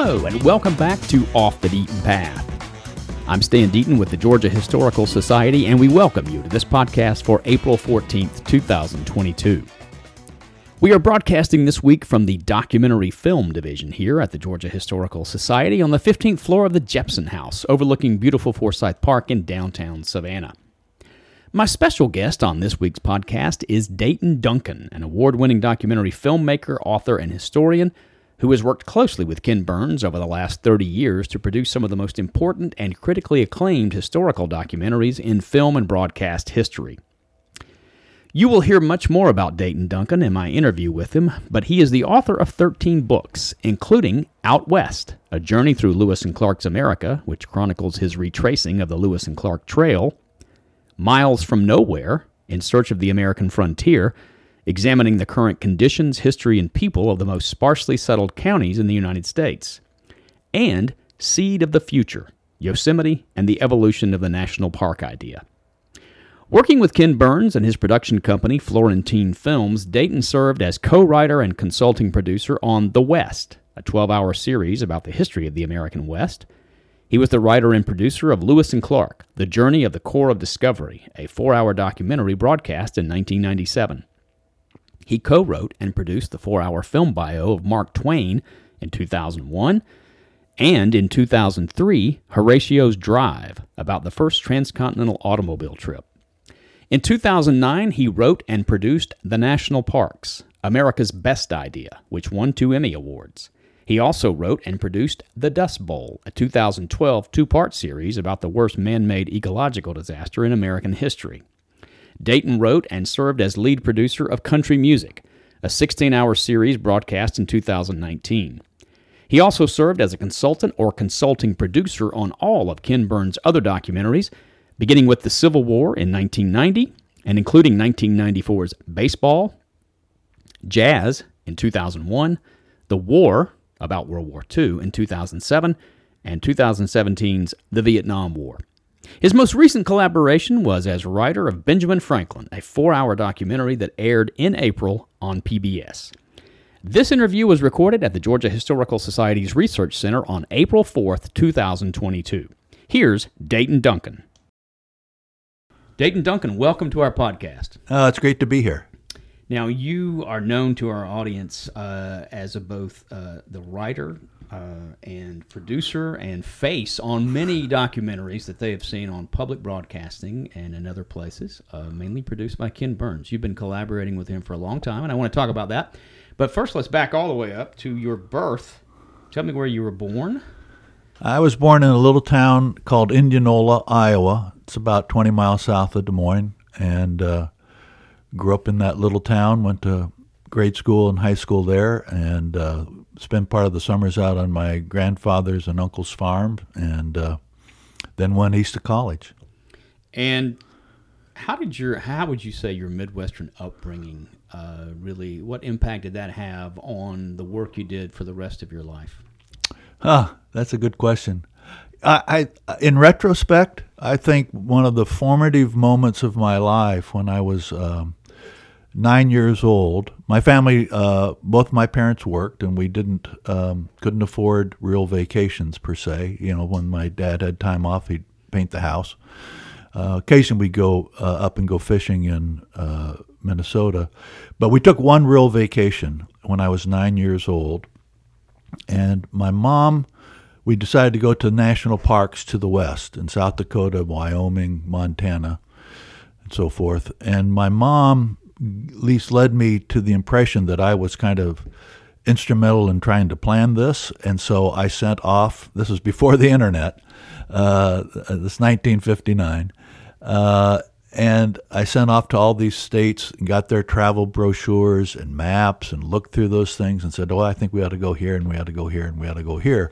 Hello, and welcome back to Off the Deaton Path. I'm Stan Deaton with the Georgia Historical Society, and we welcome you to this podcast for April 14th, 2022. We are broadcasting this week from the Documentary Film Division here at the Georgia Historical Society on the 15th floor of the Jepson House, overlooking beautiful Forsyth Park in downtown Savannah. My special guest on this week's podcast is Dayton Duncan, an award winning documentary filmmaker, author, and historian who has worked closely with Ken Burns over the last 30 years to produce some of the most important and critically acclaimed historical documentaries in film and broadcast history. You will hear much more about Dayton Duncan in my interview with him, but he is the author of 13 books, including Out West, A Journey Through Lewis and Clark's America, which chronicles his retracing of the Lewis and Clark Trail, Miles from Nowhere, In Search of the American Frontier, examining the current conditions, history, and people of the most sparsely settled counties in the United States, and Seed of the Future, Yosemite and the Evolution of the National Park Idea. Working with Ken Burns and his production company, Florentine Films, Dayton served as co writer and consulting producer on The West, a 12 hour series about the history of the American West, he was the writer and producer of Lewis and Clark, The Journey of the Corps of Discovery, a four hour documentary broadcast in 1997. He co wrote and produced the four hour film bio of Mark Twain in 2001, and in 2003, Horatio's Drive, about the first transcontinental automobile trip. In 2009, he wrote and produced The National Parks, America's Best Idea, which won two Emmy Awards. He also wrote and produced The Dust Bowl, a 2012 two part series about the worst man made ecological disaster in American history. Dayton wrote and served as lead producer of Country Music, a 16 hour series broadcast in 2019. He also served as a consultant or consulting producer on all of Ken Burns' other documentaries, beginning with the Civil War in 1990 and including 1994's Baseball, Jazz in 2001, The War about World War II in 2007 and 2017's The Vietnam War. His most recent collaboration was as writer of Benjamin Franklin, a four hour documentary that aired in April on PBS. This interview was recorded at the Georgia Historical Society's Research Center on April 4th, 2022. Here's Dayton Duncan. Dayton Duncan, welcome to our podcast. Uh, it's great to be here. Now, you are known to our audience uh, as a both uh, the writer uh, and producer and face on many documentaries that they have seen on public broadcasting and in other places, uh, mainly produced by Ken Burns. You've been collaborating with him for a long time, and I want to talk about that. But first, let's back all the way up to your birth. Tell me where you were born. I was born in a little town called Indianola, Iowa. It's about 20 miles south of Des Moines, and uh, grew up in that little town, went to grade school and high school there, and uh, spent part of the summers out on my grandfather's and uncle's farm, and uh, then went east to college. And how did your how would you say your Midwestern upbringing uh, really what impact did that have on the work you did for the rest of your life? Ah, that's a good question. I, I, in retrospect, I think one of the formative moments of my life when I was um, nine years old. My family, uh, both my parents worked, and we didn't um, couldn't afford real vacations per se. You know, when my dad had time off, he'd paint the house. Uh, occasionally, we'd go uh, up and go fishing in uh, Minnesota, but we took one real vacation when I was nine years old, and my mom. We decided to go to national parks to the west in South Dakota, Wyoming, Montana, and so forth. And my mom least led me to the impression that I was kind of instrumental in trying to plan this. And so I sent off, this was before the internet, uh, this 1959. Uh, and I sent off to all these states and got their travel brochures and maps and looked through those things and said, Oh, I think we ought to go here and we ought to go here and we ought to go here.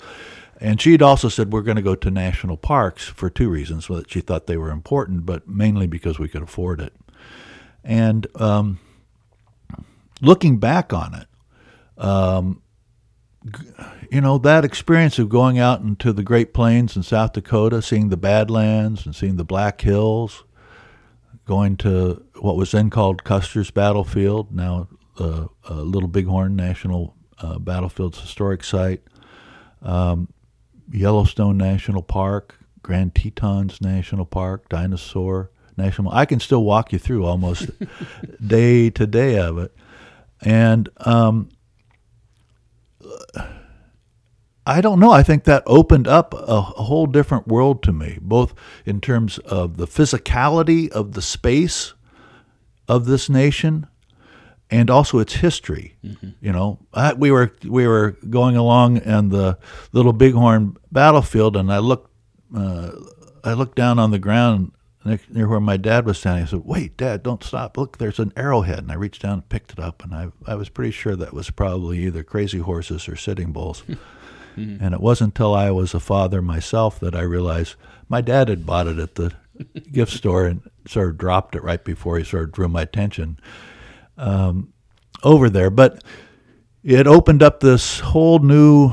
And she'd also said, We're going to go to national parks for two reasons. That she thought they were important, but mainly because we could afford it. And um, looking back on it, um, you know, that experience of going out into the Great Plains in South Dakota, seeing the Badlands and seeing the Black Hills, going to what was then called Custer's Battlefield, now uh, Little Bighorn National uh, Battlefield's historic site. um, Yellowstone National Park, Grand Tetons National Park, Dinosaur National. I can still walk you through almost day to day of it, and um, I don't know. I think that opened up a, a, whole different world to me, both in terms of the physicality of the space of this nation and also its history. Mm-hmm. You know, I, we were we were going along in the little Bighorn battlefield, and I looked uh, I looked down on the ground near where my dad was standing. I said, "Wait, Dad, don't stop! Look, there's an arrowhead." And I reached down and picked it up, and I I was pretty sure that was probably either Crazy Horse's or Sitting Bull's. mm-hmm. And it wasn't until I was a father myself that I realized my dad had bought it at the gift store and sort of dropped it right before he sort of drew my attention um, over there. But it opened up this whole new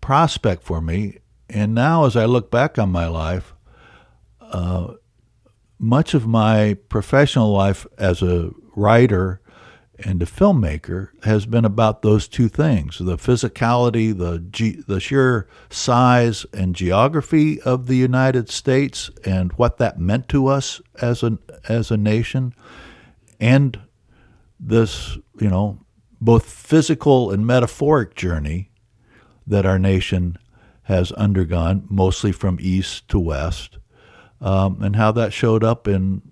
prospect for me. And now, as I look back on my life, uh, much of my professional life as a writer and a filmmaker has been about those two things the physicality, the, ge- the sheer size and geography of the United States and what that meant to us as a, as a nation, and this, you know, both physical and metaphoric journey that our nation has undergone, mostly from east to west, um, and how that showed up in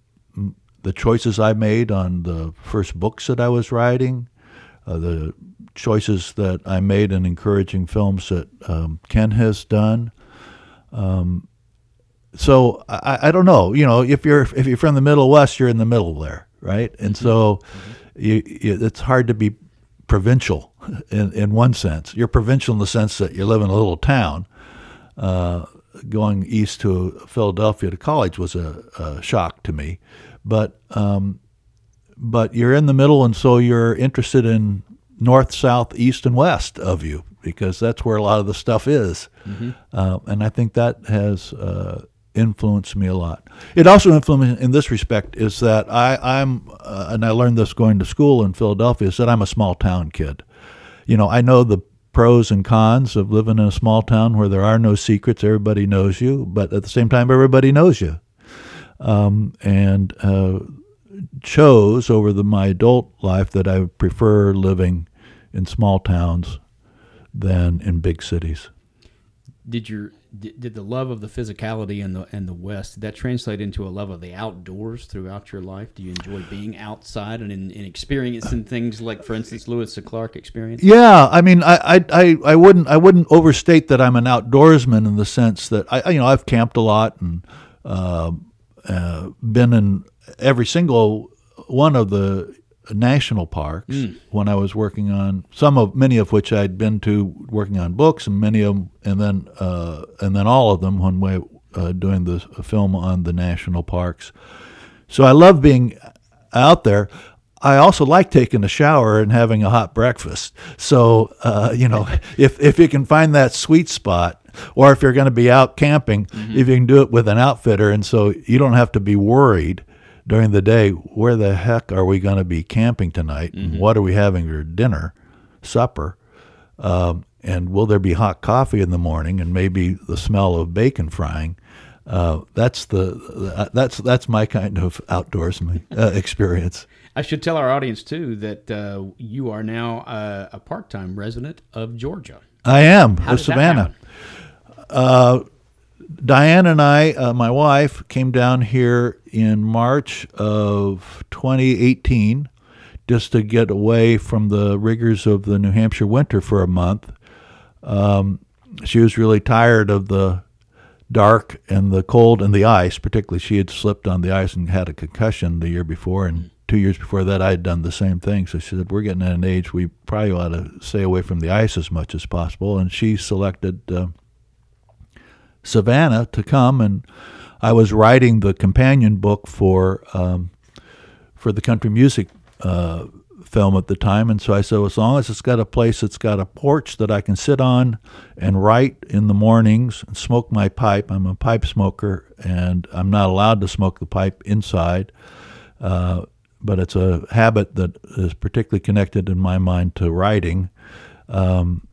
the choices I made on the first books that I was writing, uh, the choices that I made in encouraging films that um, Ken has done. Um, so I, I, don't know. You know, if you're if you're from the Middle West, you're in the middle there, right? And mm-hmm. so mm-hmm you, you, it's hard to be provincial in, in one sense. You're provincial in the sense that you live in a little town. Uh, going east to Philadelphia to college was a, a shock to me, but um, but you're in the middle, and so you're interested in north, south, east, and west of you because that's where a lot of the stuff is. Mm-hmm. Uh, and I think that has uh, influenced me a lot. It also influenced me in this respect is that I, am uh, and I learned this going to school in Philadelphia, is that I'm a small town kid. You know, I know the pros and cons of living in a small town where there are no secrets, everybody knows you, but at the same time, everybody knows you. Um, and uh, chose over the, my adult life that I prefer living in small towns than in big cities. Did your did the love of the physicality and the and the West did that translate into a love of the outdoors throughout your life? Do you enjoy being outside and, in, and experiencing things like, for instance, Lewis and Clark experience? Yeah, I mean, I, I I wouldn't I wouldn't overstate that I'm an outdoorsman in the sense that I you know I've camped a lot and uh, uh, been in every single one of the national parks mm. when I was working on some of many of which I'd been to working on books and many of them and then uh, and then all of them when we uh, doing the film on the national parks. So I love being out there. I also like taking a shower and having a hot breakfast. So uh, you know, if if you can find that sweet spot, or if you're going to be out camping, mm-hmm. if you can do it with an outfitter, and so you don't have to be worried during the day, where the heck are we going to be camping tonight? Mm-hmm. What are we having for dinner, supper? Um, and will there be hot coffee in the morning and maybe the smell of bacon frying? Uh, that's the that's that's my kind of outdoors uh, experience. I should tell our audience too that uh, you are now uh, a part-time resident of Georgia. I am, How Savannah. Diane and I, uh, my wife, came down here in March of 2018 just to get away from the rigors of the New Hampshire winter for a month. Um, she was really tired of the dark and the cold and the ice, particularly she had slipped on the ice and had a concussion the year before, and two years before that I had done the same thing. So she said, "We're getting at an age we probably ought to stay away from the ice as much as possible." And she selected uh, Savannah to come, and I was writing the companion book for um, for the country music uh, film at the time, and so I said, as long as it's got a place that's got a porch that I can sit on and write in the mornings and smoke my pipe. I'm a pipe smoker, and I'm not allowed to smoke the pipe inside. Uh, but it's a habit that is particularly connected in my mind to writing. Um,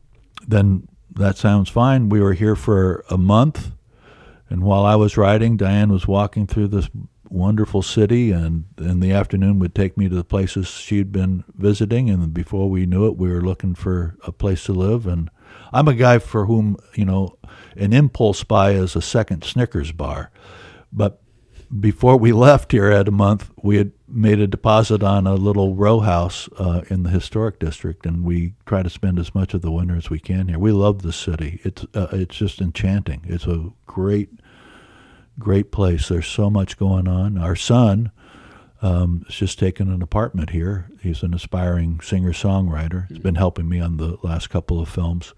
then that sounds fine. We were here for a month, and while I was writing, Diane was walking through this wonderful city, and in the afternoon would take me to the places she'd been visiting. And before we knew it, we were looking for a place to live. And I'm a guy for whom you know an impulse buy is a second Snickers bar, but before we left here at a month, we had made a deposit on a little row house uh, in the historic district, and we try to spend as much of the winter as we can here. We love the city; it's uh, it's just enchanting. It's a great, great place. There's so much going on. Our son um, has just taken an apartment here. He's an aspiring singer songwriter. He's been helping me on the last couple of films,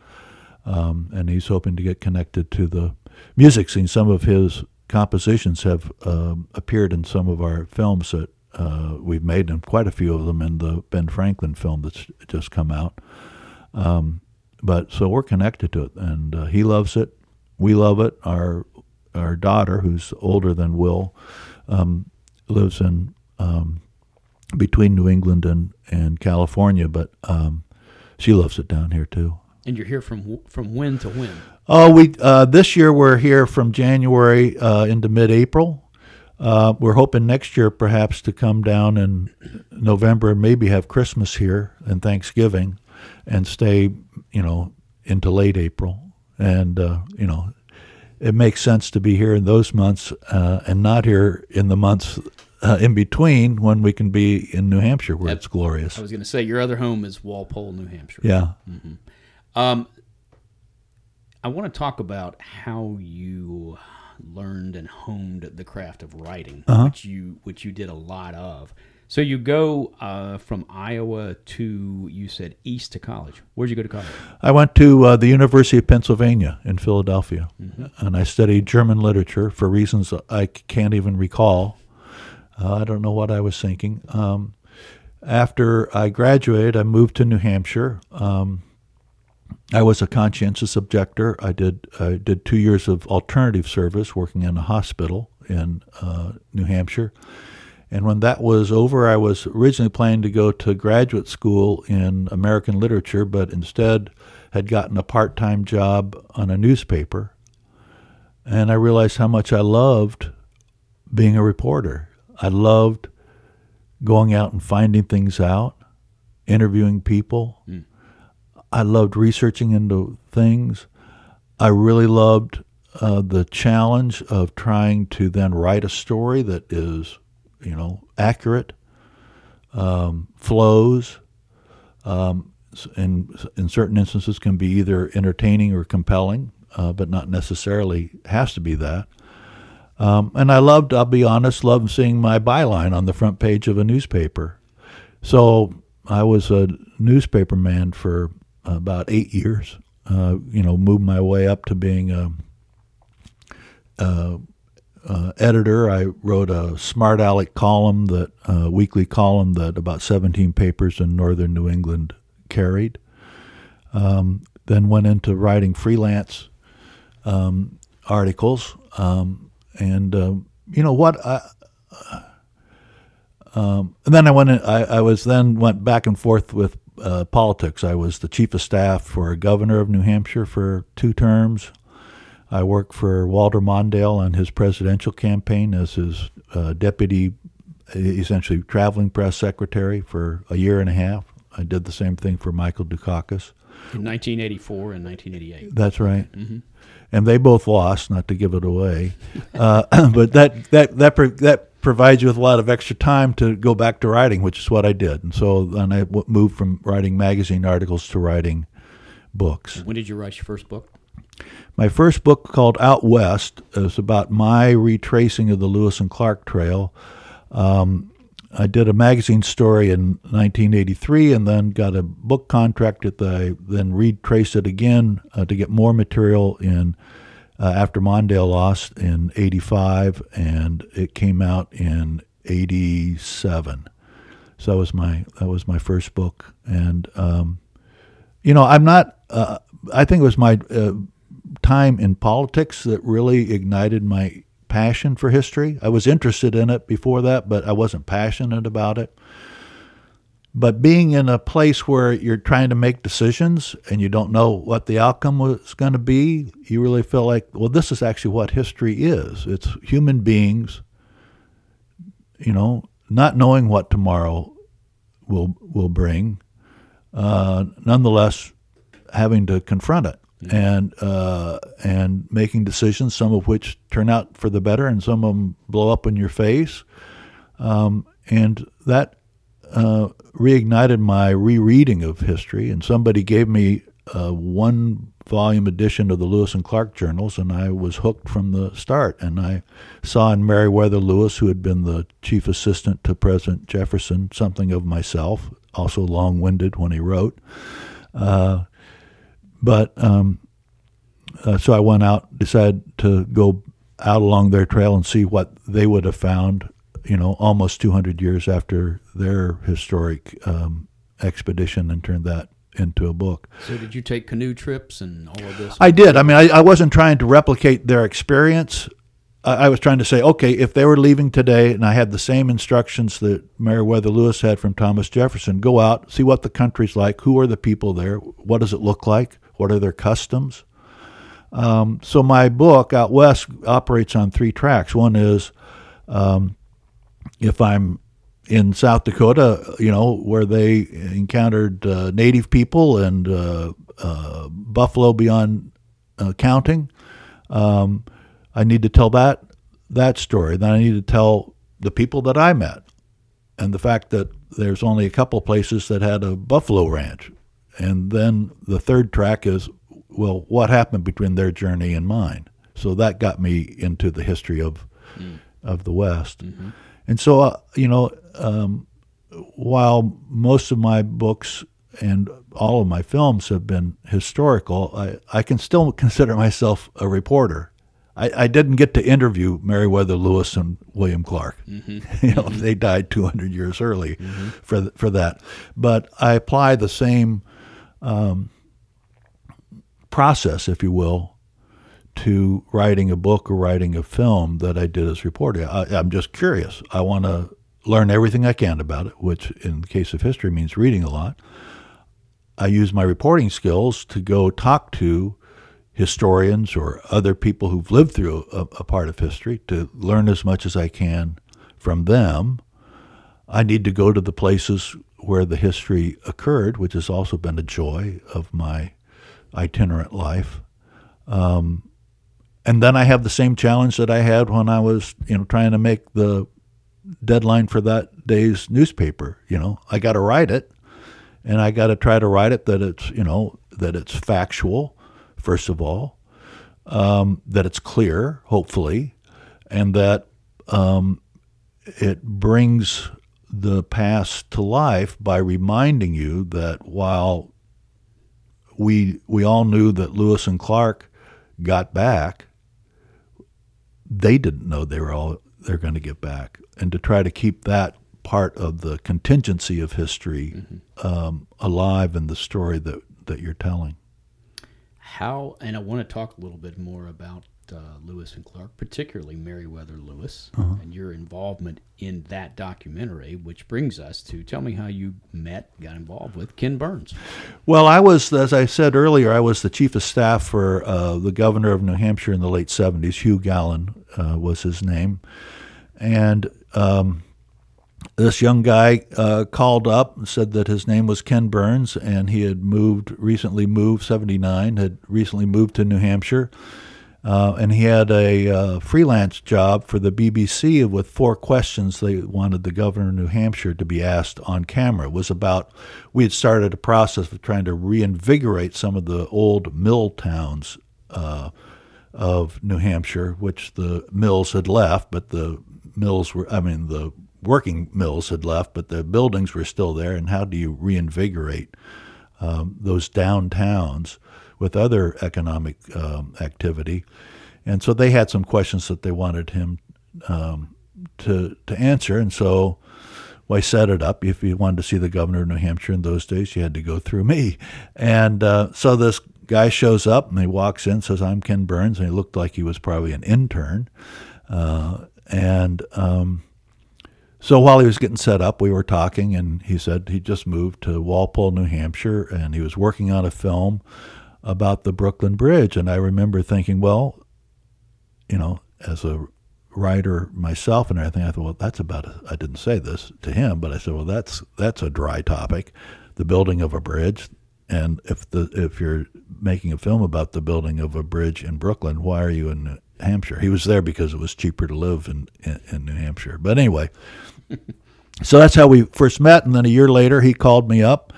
um, and he's hoping to get connected to the music scene. Some of his compositions have uh, appeared in some of our films that uh, we've made, and quite a few of them in the Ben Franklin film that's just come out. Um, but so we're connected to it, and uh, he loves it. We love it. Our our daughter, who's older than Will, um, lives in um, between New England and, and California, but um, she loves it down here too. And you're here from from when to when? Oh, we uh, this year we're here from January uh, into mid-April. Uh, we're hoping next year perhaps to come down in November and maybe have Christmas here and Thanksgiving, and stay, you know, into late April. And uh, you know, it makes sense to be here in those months uh, and not here in the months uh, in between when we can be in New Hampshire where it's glorious. I was going to say your other home is Walpole, New Hampshire. Yeah. Mm-hmm. Um, I want to talk about how you learned and honed the craft of writing, uh-huh. which you which you did a lot of. So you go uh, from Iowa to you said east to college. Where'd you go to college? I went to uh, the University of Pennsylvania in Philadelphia, mm-hmm. and I studied German literature for reasons I can't even recall. Uh, I don't know what I was thinking. Um, after I graduated, I moved to New Hampshire. Um, I was a conscientious objector. I did I did two years of alternative service, working in a hospital in uh, New Hampshire. And when that was over, I was originally planning to go to graduate school in American literature, but instead had gotten a part-time job on a newspaper. And I realized how much I loved being a reporter. I loved going out and finding things out, interviewing people. Mm I loved researching into things. I really loved uh, the challenge of trying to then write a story that is, you know, accurate, um, flows, um, in in certain instances can be either entertaining or compelling, uh, but not necessarily has to be that. Um, and I loved, I'll be honest, loved seeing my byline on the front page of a newspaper. So I was a newspaper man for about eight years. Uh, you know, moved my way up to being a, a, a, editor. I wrote a Smart Aleck column, that uh, weekly column that about 17 papers in northern New England carried. Um, then went into writing freelance um, articles, um, and uh, you know what? I, um, and then I went. In, I, I was then went back and forth with uh, politics. I was the chief of staff for a governor of New Hampshire for two terms. I worked for Walter Mondale on his presidential campaign as his uh, deputy, essentially traveling press secretary for a year and a half. I did the same thing for Michael Dukakis. In 1984 and 1988. That's right. Mm-hmm. And they both lost, not to give it away. uh, but that, that, that, that provides you with a lot of extra time to go back to writing, which is what I did. And so then I moved from writing magazine articles to writing books. When did you write your first book? My first book, called Out West, is about my retracing of the Lewis and Clark Trail. Um, I did a magazine story in 1983 and then got a book contract that I then retraced it again uh, to get more material in uh, after Mondale lost in 85, and it came out in 87. So that was my that was my first book, and um, you know I'm not. Uh, I think it was my uh, time in politics that really ignited my passion for history. I was interested in it before that, but I wasn't passionate about it. But being in a place where you're trying to make decisions and you don't know what the outcome was going to be, you really feel like, well, this is actually what history is. It's human beings, you know, not knowing what tomorrow will will bring, uh, nonetheless having to confront it and uh, and making decisions, some of which turn out for the better, and some of them blow up in your face. Um, and that uh, reignited my rereading of history, and somebody gave me a one volume edition of the Lewis and Clark journals, and I was hooked from the start. And I saw in Meriwether Lewis, who had been the chief assistant to President Jefferson, something of myself, also long winded when he wrote. Uh, but um, uh, so I went out, decided to go out along their trail and see what they would have found you know, almost 200 years after their historic um, expedition and turned that into a book. So, did you take canoe trips and all of this? I did. I mean, I, I wasn't trying to replicate their experience. I, I, was trying to say, okay, if they were leaving today and I had the same instructions that Meriwether Lewis had from Thomas Jefferson, go out, see what the country's like, who are the people there, what does it look like, what are their customs. Um, so, my book, Out West, operates on three tracks. One is um, if I'm in South Dakota, you know, where they encountered uh, native people and uh, uh, buffalo beyond uh, counting, um, I need to tell that that story. Then I need to tell the people that I met, and the fact that there's only a couple places that had a buffalo ranch, and then the third track is, well, what happened between their journey and mine. So that got me into the history of mm. of the West. Mm-hmm. And so, uh, you know, um, while most of my books and all of my films have been historical, I, I can still consider myself a reporter. I, I didn't get to interview Meriwether Lewis and William Clark. Mm-hmm. you know, mm-hmm. they died 200 years early mm-hmm. for for that. But I apply the same um, process, if you will, to writing a book or writing a film that I did as reporter. I, am just curious. I want to learn everything I can about it, which in the case of history means reading a lot. I use my reporting skills to go talk to historians or other people who've lived through a, a part of history to learn as much as I can from them. I need to go to the places where the history occurred, which has also been a joy of my itinerant life. Um, and then I have the same challenge that I had when I was, you know, trying to make the deadline for that day's newspaper. You know, I got to write it, and I got to try to write it that it's, you know, that it's factual, first of all, um, that it's clear, hopefully, and that um, it brings the past to life by reminding you that while we we all knew that Lewis and Clark got back they didn't know they were all they're going to get back, and to try to keep that part of the contingency of history mm-hmm. um, alive in the story that that you're telling. How and I want to talk a little bit more about uh, Lewis and Clark, particularly Meriwether Lewis, uh-huh. and your involvement in that documentary, which brings us to tell me how you met, got involved with Ken Burns. Well, I was, as I said earlier, I was the chief of staff for uh, the governor of New Hampshire in the late 70s. Hugh Gallen uh, was his name. And um, this young guy uh, called up and said that his name was Ken Burns, and he had moved, recently moved, 79, had recently moved to New Hampshire uh, and he had a uh, freelance job for the BBC with four questions they wanted the governor of New Hampshire to be asked on camera. It was about, we had started a process of trying to reinvigorate some of the old mill towns uh, of New Hampshire, which the mills had left, but the mills were, I mean, the working mills had left, but the buildings were still there. And how do you reinvigorate um, those downtowns? With other economic um, activity. And so they had some questions that they wanted him um, to, to answer. And so I set it up. If you wanted to see the governor of New Hampshire in those days, you had to go through me. And uh, so this guy shows up and he walks in, says, I'm Ken Burns. And he looked like he was probably an intern. Uh, and um, so while he was getting set up, we were talking, and he said he just moved to Walpole, New Hampshire, and he was working on a film about the Brooklyn Bridge. And I remember thinking, well, you know, as a writer myself and everything, I thought, well, that's about. A, I didn't say this to him, but I said, well, that's that's a dry topic, the building of a bridge. And if the if you're making a film about the building of a bridge in Brooklyn, why are you in Hampshire? He was there because it was cheaper to live in in, in New Hampshire. But anyway, so that's how we first met. And then a year later, he called me up.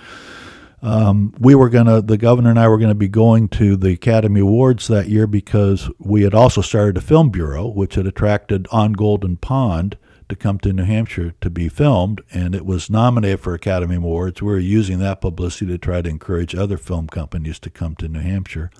Um, we were going to, the governor and I were going to be going to the Academy Awards that year because we had also started a film bureau, which had attracted On Golden Pond to come to New Hampshire to be filmed. And it was nominated for Academy Awards. We were using that publicity to try to encourage other film companies to come to New Hampshire.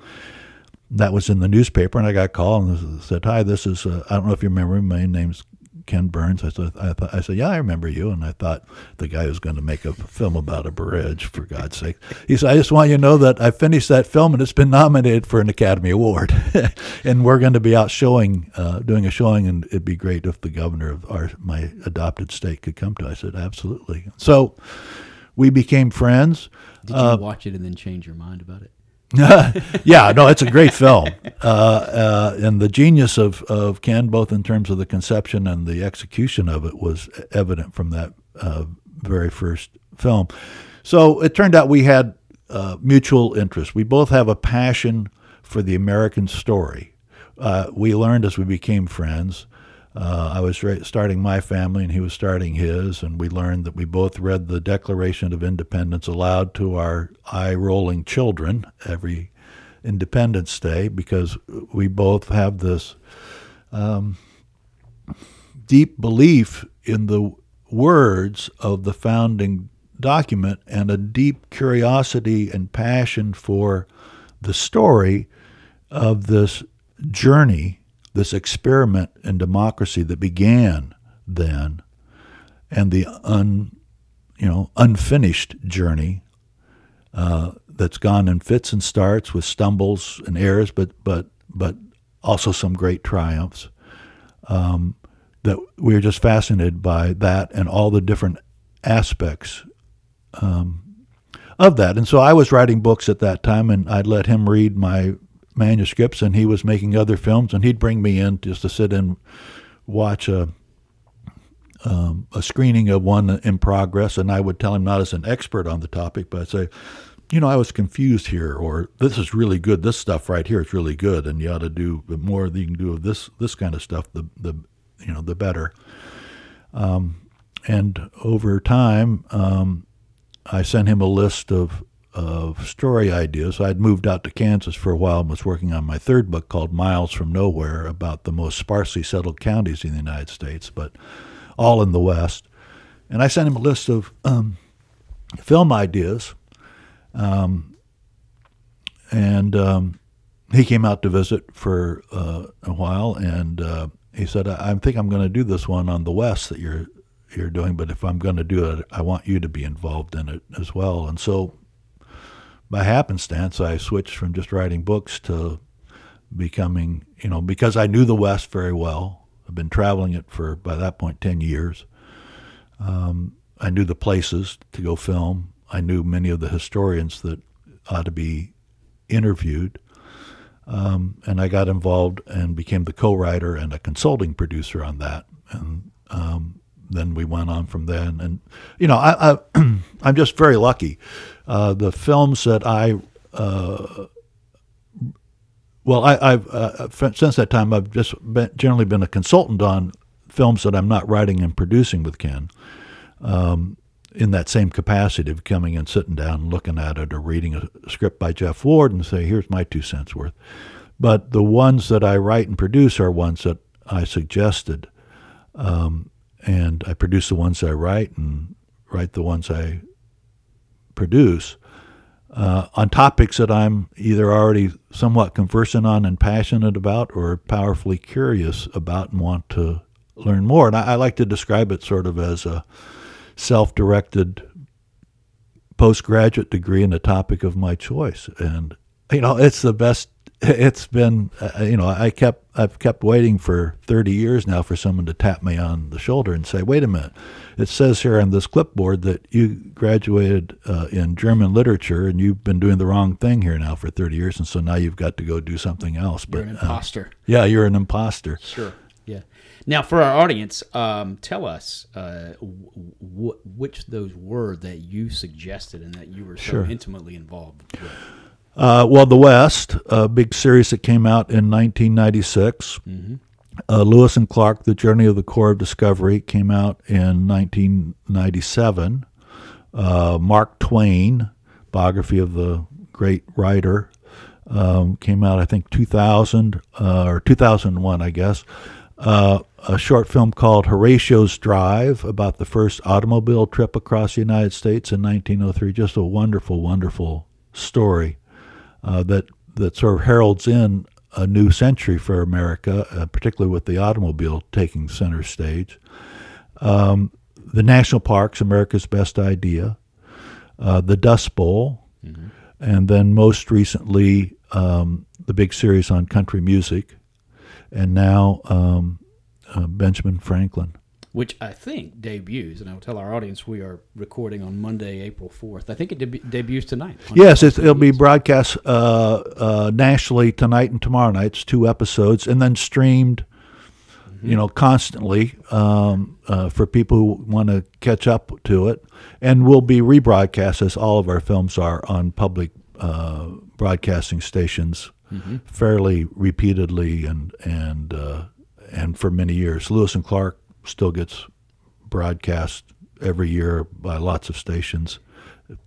That was in the newspaper, and I got called and said, "Hi, this is uh, I don't know if you remember me. My name's Ken Burns. I said, I, thought, I said, yeah, I remember you. And I thought the guy was going to make a film about a bridge, for God's sake. He said, I just want you to know that I finished that film and it's been nominated for an Academy Award. and we're going to be out showing, uh, doing a showing, and it'd be great if the governor of our my adopted state could come to. I said, absolutely. So we became friends. Did you uh, watch it and then change your mind about it? yeah, no, it's a great film, uh, uh, and the genius of, of Ken, both in terms of the conception and the execution of it, was evident from that uh, very first film. So it turned out we had uh, mutual interest. We both have a passion for the American story. Uh, we learned as we became friends uh, I was starting my family and he was starting his, and we learned that we both read the Declaration of Independence aloud to our eye rolling children every Independence Day because we both have this um, deep belief in the words of the founding document and a deep curiosity and passion for the story of this journey this experiment in democracy that began then and the un, you know, unfinished journey uh, that's gone in fits and starts with stumbles and errors, but but but also some great triumphs. Um, that we are just fascinated by that and all the different aspects um, of that. And so I was writing books at that time, and I'd let him read my manuscripts, and he was making other films, and he'd bring me in just to sit and watch a um, a screening of one in progress, and I would tell him not as an expert on the topic, but I'd say, you know, I was confused here, or this is really good. This stuff right here is really good, and you ought to do the more you can do of this this kind of stuff, the the you know the better. Um, and over time, um, I sent him a list of of story ideas. I'd moved out to Kansas for a while and was working on my third book called Miles from Nowhere about the most sparsely settled counties in the United States, but all in the West. And I sent him a list of um, film ideas. Um, and um, he came out to visit for uh, a while, and uh, he said, "I, I think I'm going to do this one on the West that you're you're doing, but if I'm going to do it, I want you to be involved in it as well." And so by happenstance, I switched from just writing books to becoming, you know, because I knew the West very well. I've been traveling it for, by that point, 10 years. Um, I knew the places to go film. I knew many of the historians that ought to be interviewed. Um, and I got involved and became the co-writer and a consulting producer on that. And um, then we went on from then. And you know, I, I am just very lucky. Uh, the films that I uh, well, I, have uh, since that time I've just been, generally been a consultant on films that I'm not writing and producing with Ken. Um, in that same capacity of coming and sitting down and looking at it or reading a script by Geoff Ward and say, here's my two cents worth. But the ones that I write and produce are ones that I suggested. Um, and I produce the ones I write and write the ones I produce uh, on topics that I'm either already somewhat conversant on and passionate about or powerfully curious about and want to learn more. And I, I like to describe it sort of as a self directed postgraduate degree in the topic of my choice. And, you know, it's the best it's been uh, you know I kept I've kept waiting for 30 years now for someone to tap me on the shoulder and say, wait a minute, it says here on this clipboard that you graduated uh, in German literature and you've been doing the wrong thing here now for 30 years, and so now you've got to go do something else. But you're an imposter. Uh, yeah, you're an imposter. Sure. Yeah. Now, for our audience, um, tell us uh, w- which those were that you suggested and that you were so Sure. intimately involved with. Uh, well, The West, a big series that came out in 1996. Uh, Lewis and Clark, The Journey of the Corps of Discovery, came out in 1997. Uh, Mark Twain, biography of the great writer, um, came out, I think, 2000 uh, or 2001, I guess. Uh, a short film called Horatio's Drive about the first automobile trip across the United States in 1903. Just a wonderful, wonderful story uh, that that sort of heralds in a new century for America, uh, particularly with the automobile taking center stage. Um, the national parks, America's Best Idea, uh, the Dust Bowl, and then most recently um, the big series on country music, and now um, uh, Benjamin Franklin. Which I think debuts, and I will tell our audience we are recording on Monday, April 4th. I think it deb- debuts tonight. Yes, it's, it'll be broadcast uh, uh, nationally tonight and tomorrow night. It's two episodes, and then streamed, you know, constantly um, uh, for people who want to catch up to it, and will be rebroadcast as all of our films are on public uh, broadcasting stations fairly repeatedly and and uh, and for many years. Lewis and Clark still gets broadcast every year by lots of stations.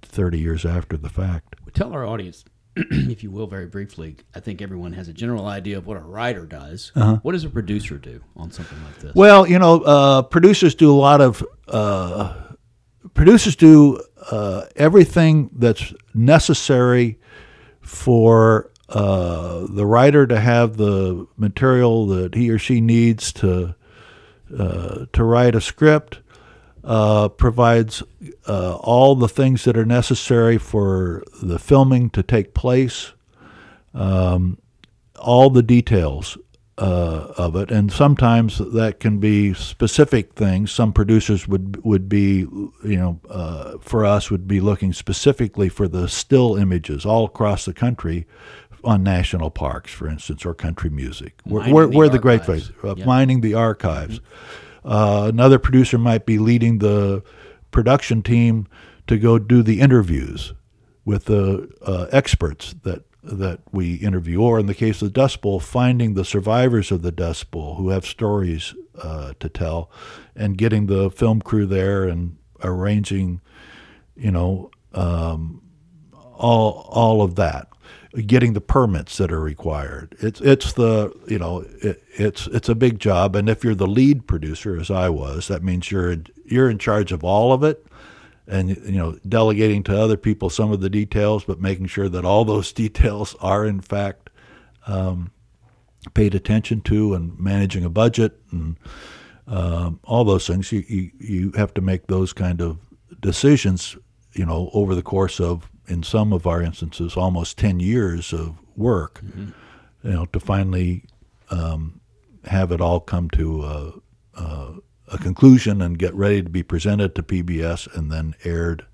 30 years after the fact. Tell our audience, if you will, very briefly. I think everyone has a general idea of what a writer does. What does a producer do on something like this? Well, you know, uh, producers do a lot of uh, producers do uh, everything that's necessary for uh, the writer to have the material that he or she needs to uh, to write a script. Uh, provides uh, all the things that are necessary for the filming to take place. Um, all the details uh, of it, and sometimes that can be specific things. Some producers would would be, you know, uh, for us would be looking specifically for the still images all across the country on national parks, for instance, or country music. Where, the where the great place, uh, Yeah. mining the archives. Uh, another producer might be leading the production team to go do the interviews with the uh, experts that that we interview, or in the case of the Dust Bowl, finding the survivors of the Dust Bowl who have stories uh, to tell, and getting the film crew there and arranging, you know, um, all all of that, getting the permits that are required. It's it's the you know it, it's it's a big job, and if you're the lead producer, as I was, that means you're you're in charge of all of it and you know delegating to other people some of the details, but making sure that all those details are in fact um, paid attention to, and managing a budget and um, all those things. You, you you have to make those kind of decisions, you know, over the course of, in some of our instances, almost ten years of work, you know, to finally um, have it all come to a, a, a conclusion and get ready to be presented to PBS and then aired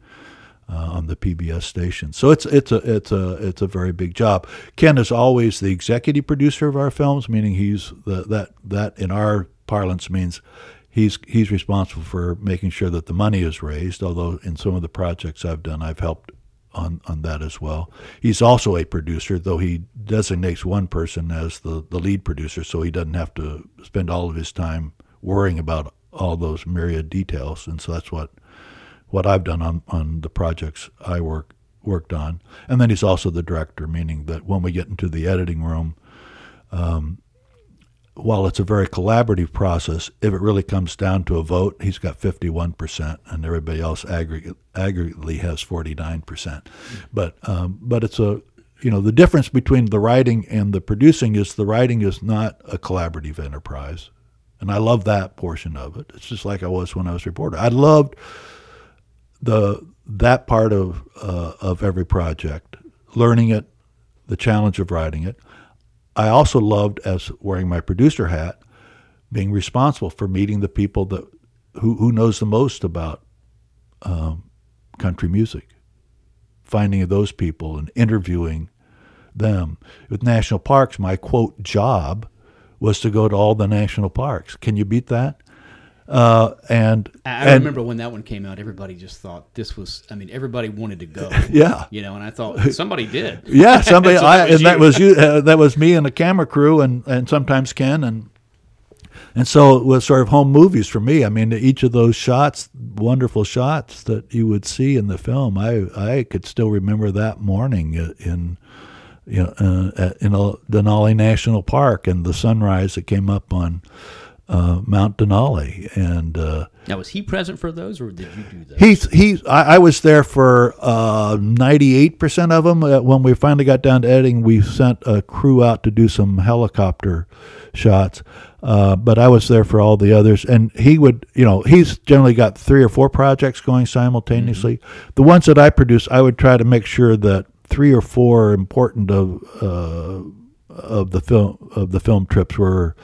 uh, on the PBS station. So it's it's a it's a it's a very big job. Ken is always the executive producer of our films, meaning he's the, that that in our parlance means he's he's responsible for making sure that the money is raised. Although in some of the projects I've done, I've helped on, on that as well. He's also a producer, though he designates one person as the, the lead producer, so he doesn't have to spend all of his time worrying about all those myriad details. And so that's what what I've done on, on the projects I work worked on. And then he's also the director, meaning that when we get into the editing room, um, while it's a very collaborative process, if it really comes down to a vote, he's got 51%, and everybody else aggregate, aggregately has 49%. But um, but it's a you know the difference between the writing and the producing is the writing is not a collaborative enterprise, and I love that portion of it. It's just like I was when I was reporter. I loved the that part of uh, of every project, learning it, the challenge of writing it. I also loved, as wearing my producer hat, being responsible for meeting the people that who who knows the most about um, country music, finding those people and interviewing them. With national parks, my quote job was to go to all the national parks. Can you beat that? Uh, and I, I and- remember when that one came out, everybody just thought this was. I mean, everybody wanted to go. Yeah. you know, and I thought somebody did. Yeah, somebody. So I, that and that was you. Uh, that was me and the camera crew, and and sometimes Ken, and and so it was sort of home movies for me. I mean, each of those shots, wonderful shots that you would see in the film, I I could still remember that morning in. You know, uh, in a, Denali National Park and the sunrise that came up on uh, Mount Denali, and uh, Now, was he present for those, or did you do those? He's he's. I, I was there for ninety eight percent of them. Uh, when we finally got down to editing, we sent a crew out to do some helicopter shots. Uh, but I was there for all the others, and he would, you know, he's generally got three or four projects going simultaneously. The ones that I produce, I would try to make sure that three or four important of uh, of the film of the film trips were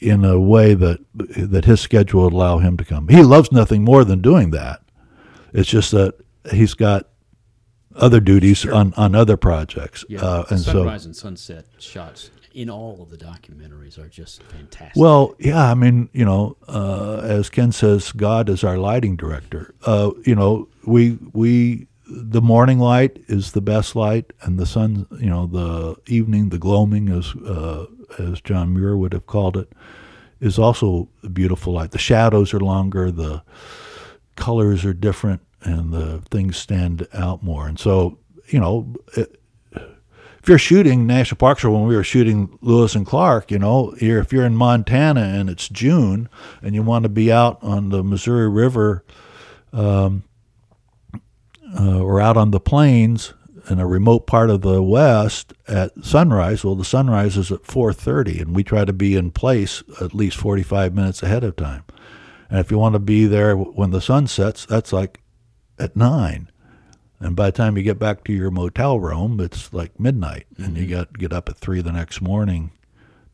in a way that that his schedule would allow him to come. He loves nothing more than doing that. It's just that he's got other duties on, on other projects, yeah, uh, and so sunrise and sunset shots in all of the documentaries are just fantastic. well, yeah. I mean, you know, uh, as Ken says, God is our lighting director. Uh, you know, we we the morning light is the best light, and the sun, you know, the evening, the gloaming, as uh, as John Muir would have called it, is also a beautiful light. The shadows are longer, the colors are different, and the things stand out more. And so, you know, it, if you're shooting national parks, or when we were shooting Lewis and Clark, you know, if you're in Montana and it's June and you want to be out on the Missouri River um, uh, or out on the plains in a remote part of the West at sunrise, well, the sunrise is at 4:30, and we try to be in place at least 45 minutes ahead of time. And if you want to be there when the sun sets, that's like at nine. And by the time you get back to your motel room, it's like midnight, and you got to get up at three the next morning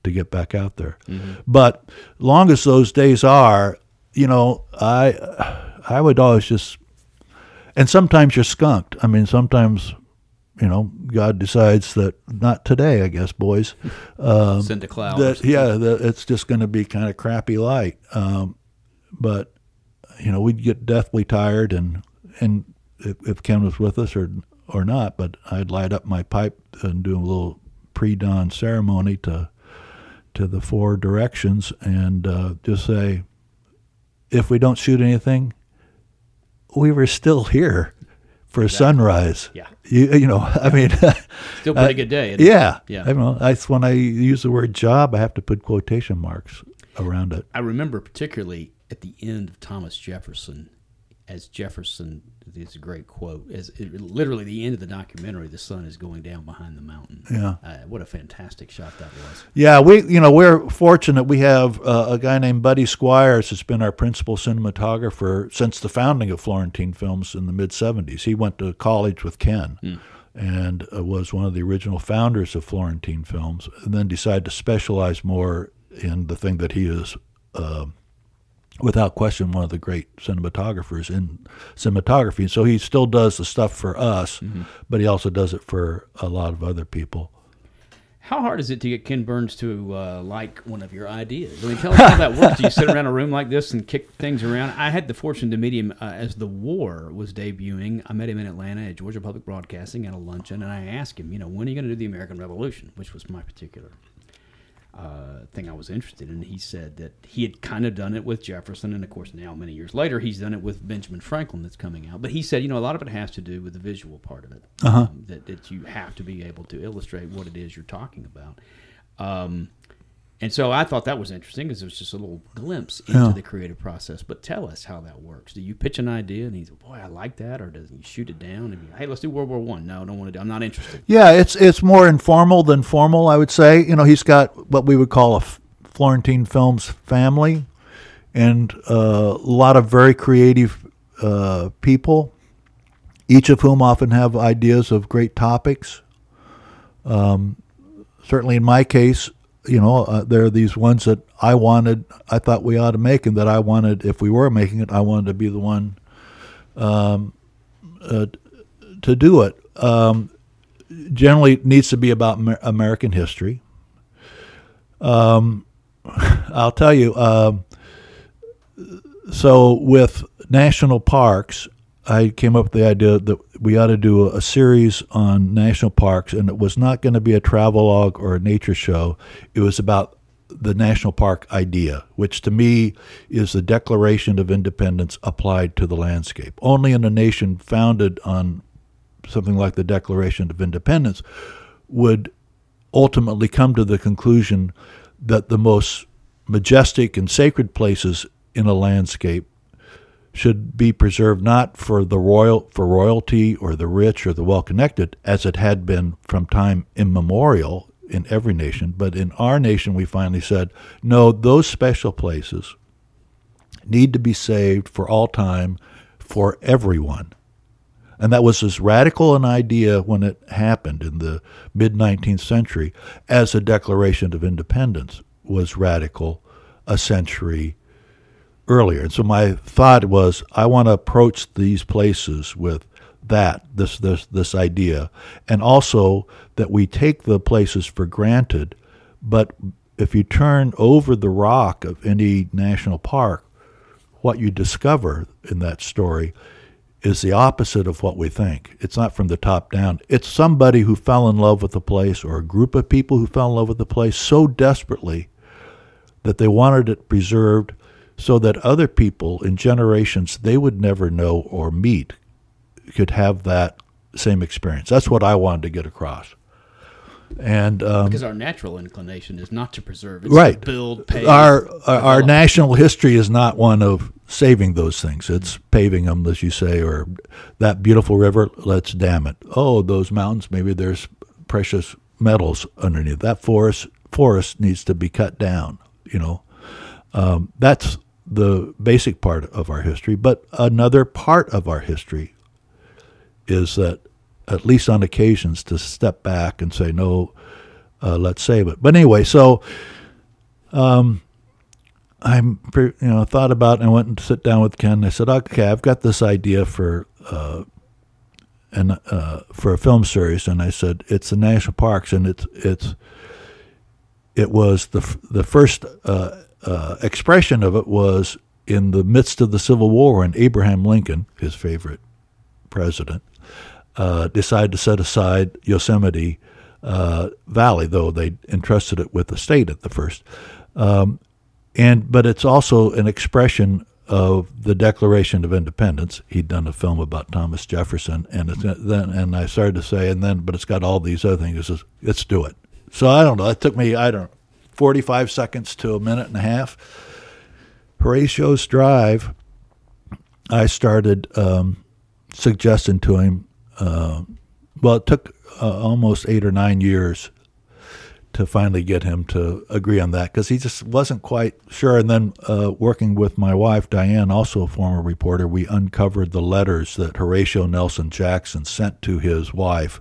to get back out there. But long as those days are, you know, I I would always just, and sometimes you're skunked. I mean, sometimes, you know, God decides that not today, I guess, boys. Um, send a cloud. that yeah, that it's just going to be kind of crappy light. Um, but you know, we'd get deathly tired, and and if, if Ken was with us or or not, but I'd light up my pipe and do a little pre-dawn ceremony to to the four directions, and uh, just say, if we don't shoot anything, we were still here for sunrise. Yeah. You, you know, I mean, Still pretty good day. it? yeah, Yeah. I don't know. That's when I use the word job, I have to put quotation marks around it. I remember particularly at the end of Thomas Jefferson, as Jefferson, is a great quote, as it, literally the end of the documentary, the sun is going down behind the mountain. Yeah. Uh, what a fantastic shot that was. Yeah, we you know we're fortunate. We have uh, a guy named Buddy Squires that's been our principal cinematographer since the founding of Florentine Films in the mid '70s. He went to college with Ken. And uh, was one of the original founders of Florentine Films, and then decided to specialize more in the thing that he is, uh, without question, one of the great cinematographers in cinematography. and So he still does the stuff for us, but he also does it for a lot of other people. How hard is it to get Ken Burns to uh, like one of your ideas? I mean, tell us how that works. Do you sit around a room like this and kick things around? I had the fortune to meet him uh, as The War was debuting. I met him in Atlanta at Georgia Public Broadcasting at a luncheon, and I asked him, you know, when are you going to do the American Revolution, which was my particular uh, thing I was interested in. He said that he had kind of done it with Jefferson, and of course, now many years later, he's done it with Benjamin Franklin that's coming out. But he said, you know, a lot of it has to do with the visual part of it. Um, that, that you have to be able to illustrate what it is you're talking about. Um, and so I thought that was interesting because it was just a little glimpse into Yeah. the creative process. But tell us how that works. Do you pitch an idea and he's, boy, I like that, or does he shoot it down and be, hey, let's do World War One? No, I don't want to do. I'm not interested. Yeah, it's it's more informal than formal, I would say. You know, he's got what we would call a Florentine Films family, and uh, a lot of very creative uh, people, each of whom often have ideas of great topics. Um, certainly in my case, you know, uh, there are these ones that I wanted, I thought we ought to make, and that I wanted, if we were making it, I wanted to be the one um, uh, to do it. Um, generally, it needs to be about Amer- American history. Um, I'll tell you. Um, so with national parks, I came up with the idea that we ought to do a, series on national parks, and it was not going to be a travelogue or a nature show. It was about the national park idea, which to me is the Declaration of Independence applied to the landscape. Only in a nation founded on something like the Declaration of Independence would ultimately come to the conclusion that the most majestic and sacred places in a landscape should be preserved not for the royal for royalty or the rich or the well connected as it had been from time immemorial in every nation but in our nation we finally said no those special places need to be saved for all time for everyone. And that was as radical an idea when it happened in the mid 19th century as the declaration of independence was radical a century earlier. And so my thought was, I want to approach these places with that, this this this idea, and also that we take the places for granted, but if you turn over the rock of any national park, what you discover in that story is the opposite of what we think. It's not from the top down. It's somebody who fell in love with the place or a group of people who fell in love with the place so desperately that they wanted it preserved so that other people in generations they would never know or meet could have that same experience. That's what I wanted to get across. And um, because our natural inclination is not to preserve, it's right? build, pave, our our, our national history is not one of saving those things. It's paving them, as you say, or that beautiful river. Let's dam it. Oh, those mountains. Maybe there's precious metals underneath. That forest forest needs to be cut down. You know, um, that's the basic part of our history. But another part of our history is that, at least on occasions, to step back and say, no, uh, let's save it. But anyway, so um, I'm, you know, thought about and I went and sit down with Ken. I said, okay, I've got this idea for. Uh, and uh, for a film series, and I said it's the national parks, and it's it's it was the the first uh, uh, expression of it was in the midst of the Civil War when Abraham Lincoln, his favorite president, uh, decided to set aside Yosemite uh, Valley, though they entrusted it with the state at the first. Um, and but it's also an expression of the Declaration of Independence. He'd done a film about Thomas Jefferson, and then and I started to say, and then but it's got all these other things. Says, let's do it. So I don't know. It took me I don't 45 seconds to a minute and a half. Horatio's Drive, I started um, suggesting to him, uh, well, it took uh, almost eight or nine years to finally get him to agree on that because he just wasn't quite sure. And then, uh, working with my wife, Diane, also a former reporter, we uncovered the letters that Horatio Nelson Jackson sent to his wife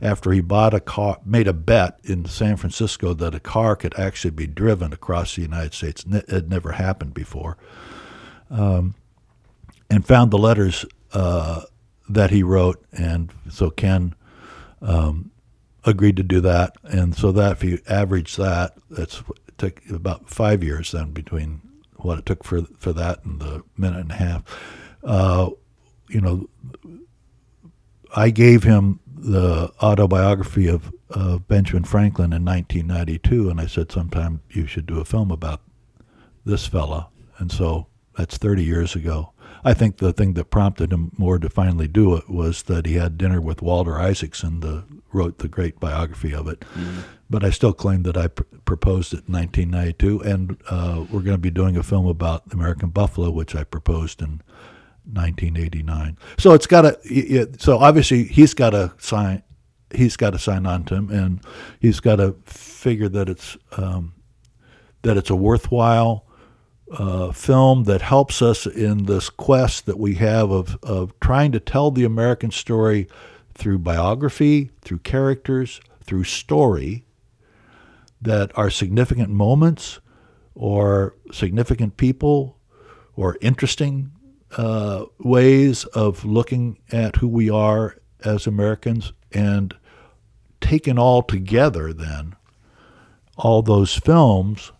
after he bought a car, made a bet in San Francisco that a car could actually be driven across the United States. It had never happened before. Um, and found the letters uh, that he wrote, and so Ken um, agreed to do that. And so that if you average that, that's it took about five years then between what it took for for that and the minute and a half. Uh, you know, I gave him the autobiography of, of Benjamin Franklin in 1992, and I said, sometime you should do a film about this fella. And so that's 30 years ago. I think the thing that prompted him more to finally do it was that he had dinner with Walter Isaacson, the wrote the great biography of it. Mm-hmm. But I still claim that I pr- proposed it in 1992, and uh, we're going to be doing a film about the American buffalo, which I proposed in 1989. So it's got to. So obviously he's got to sign. He's got to sign on to him, and he's got to figure that it's um, that it's a worthwhile uh, film that helps us in this quest that we have of of trying to tell the American story through biography, through characters, through story, that are significant moments or significant people or interesting uh, ways of looking at who we are as Americans and taken all together then all those films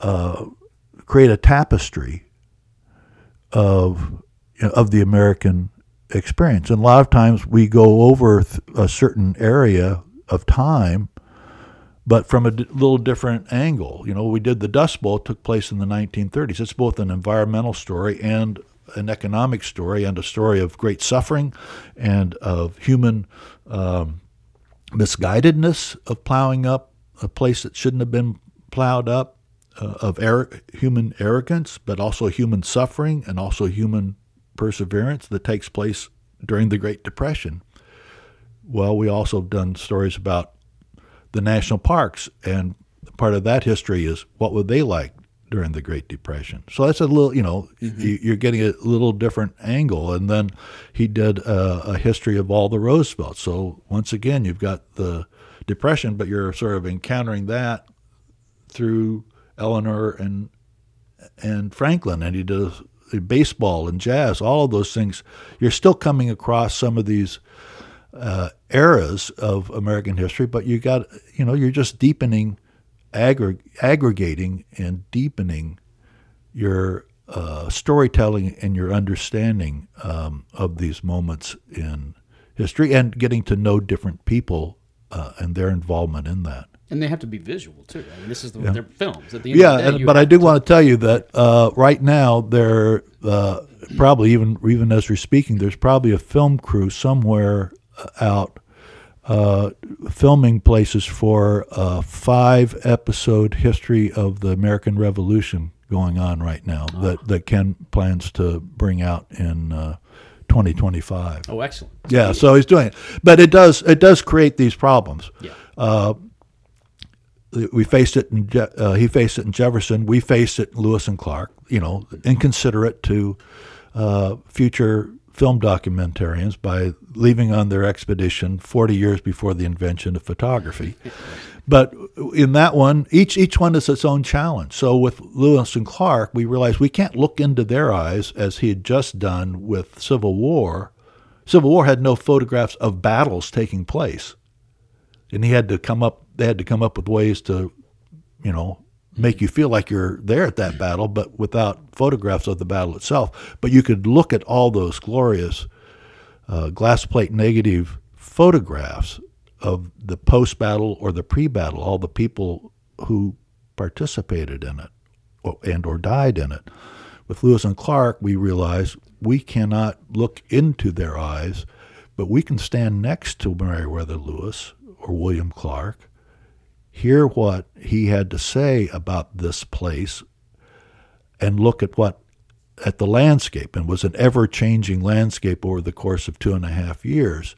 uh, create a tapestry of you know, of the American experience. And a lot of times we go over a certain area of time, but from a d- little different angle. You know, we did the Dust Bowl; took place in the 1930s. It's both an environmental story and an economic story, and a story of great suffering and of human um, misguidedness of plowing up a place that shouldn't have been plowed up, uh, of er- human arrogance, but also human suffering and also human perseverance that takes place during the Great Depression. Well, we also have done stories about the national parks, and part of that history is what were they like during the Great Depression. So that's a little, you know, mm-hmm. you're getting a little different angle. And then he did a, a history of all the Roosevelts. So once again, you've got the Depression, but you're sort of encountering that through Eleanor and and Franklin, and he does baseball and jazz, all of those things. You're still coming across some of these uh, eras of American history, but you got you know you're just deepening, aggr- aggregating and deepening your uh, storytelling and your understanding um, of these moments in history, and getting to know different people uh, and their involvement in that. And they have to be visual too. I mean, this is the, yeah. their films. At the end yeah, day, but I do to want to tell you that uh, right now they're uh, probably even even as we're speaking, there's probably a film crew somewhere uh, out uh, filming places for a five episode history of the American Revolution going on right now oh. that that Ken plans to bring out in uh, 2025. Oh, excellent! Yeah, so he's doing it, but it does it does create these problems. Yeah. Uh, we faced it in uh, he faced it in Jefferson. We faced it in Lewis and Clark. You know, inconsiderate to uh, future film documentarians by leaving on their expedition 40 years before the invention of photography. But in that one, each each one is its own challenge. So with Lewis and Clark, we realized we can't look into their eyes as he had just done with Civil War. Civil War had no photographs of battles taking place, and he had to come up. They had to come up with ways to, you know, make you feel like you're there at that battle, but without photographs of the battle itself. But you could look at all those glorious uh, glass plate negative photographs of the post battle or the pre battle, all the people who participated in it and or died in it. With Lewis and Clark, we realize we cannot look into their eyes, but we can stand next to Meriwether Lewis or William Clark, hear what he had to say about this place, and look at what at the landscape and was an ever changing landscape over the course of two and a half years.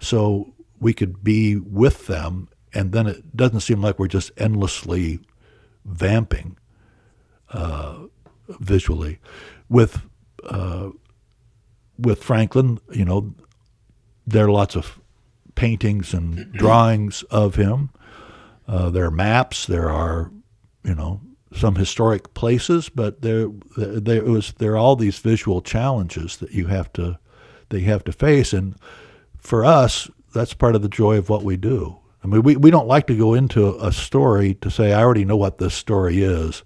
So we could be with them, and then it doesn't seem like we're just endlessly vamping uh, visually. With uh, with Franklin, you know, there are lots of paintings and drawings of him. Uh, there are maps. There are, you know, some historic places, but there, there was there are all these visual challenges that you have to that you have to face, and for us, that's part of the joy of what we do. I mean, we, we don't like to go into a story to say, I already know what this story is,